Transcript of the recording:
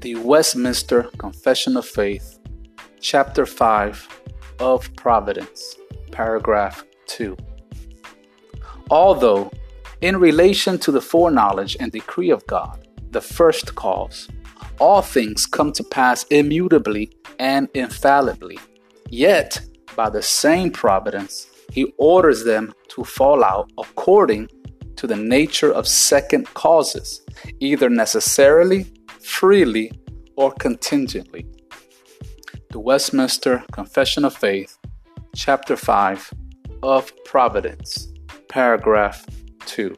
The Westminster Confession of Faith, Chapter 5 of Providence, Paragraph 2. Although, in relation to the foreknowledge and decree of God, the first cause, all things come to pass immutably and infallibly, yet, by the same providence, he orders them to fall out according to the nature of second causes, either necessarily, freely, or contingently. The Westminster Confession of Faith, Chapter 5 of Providence, Paragraph 2.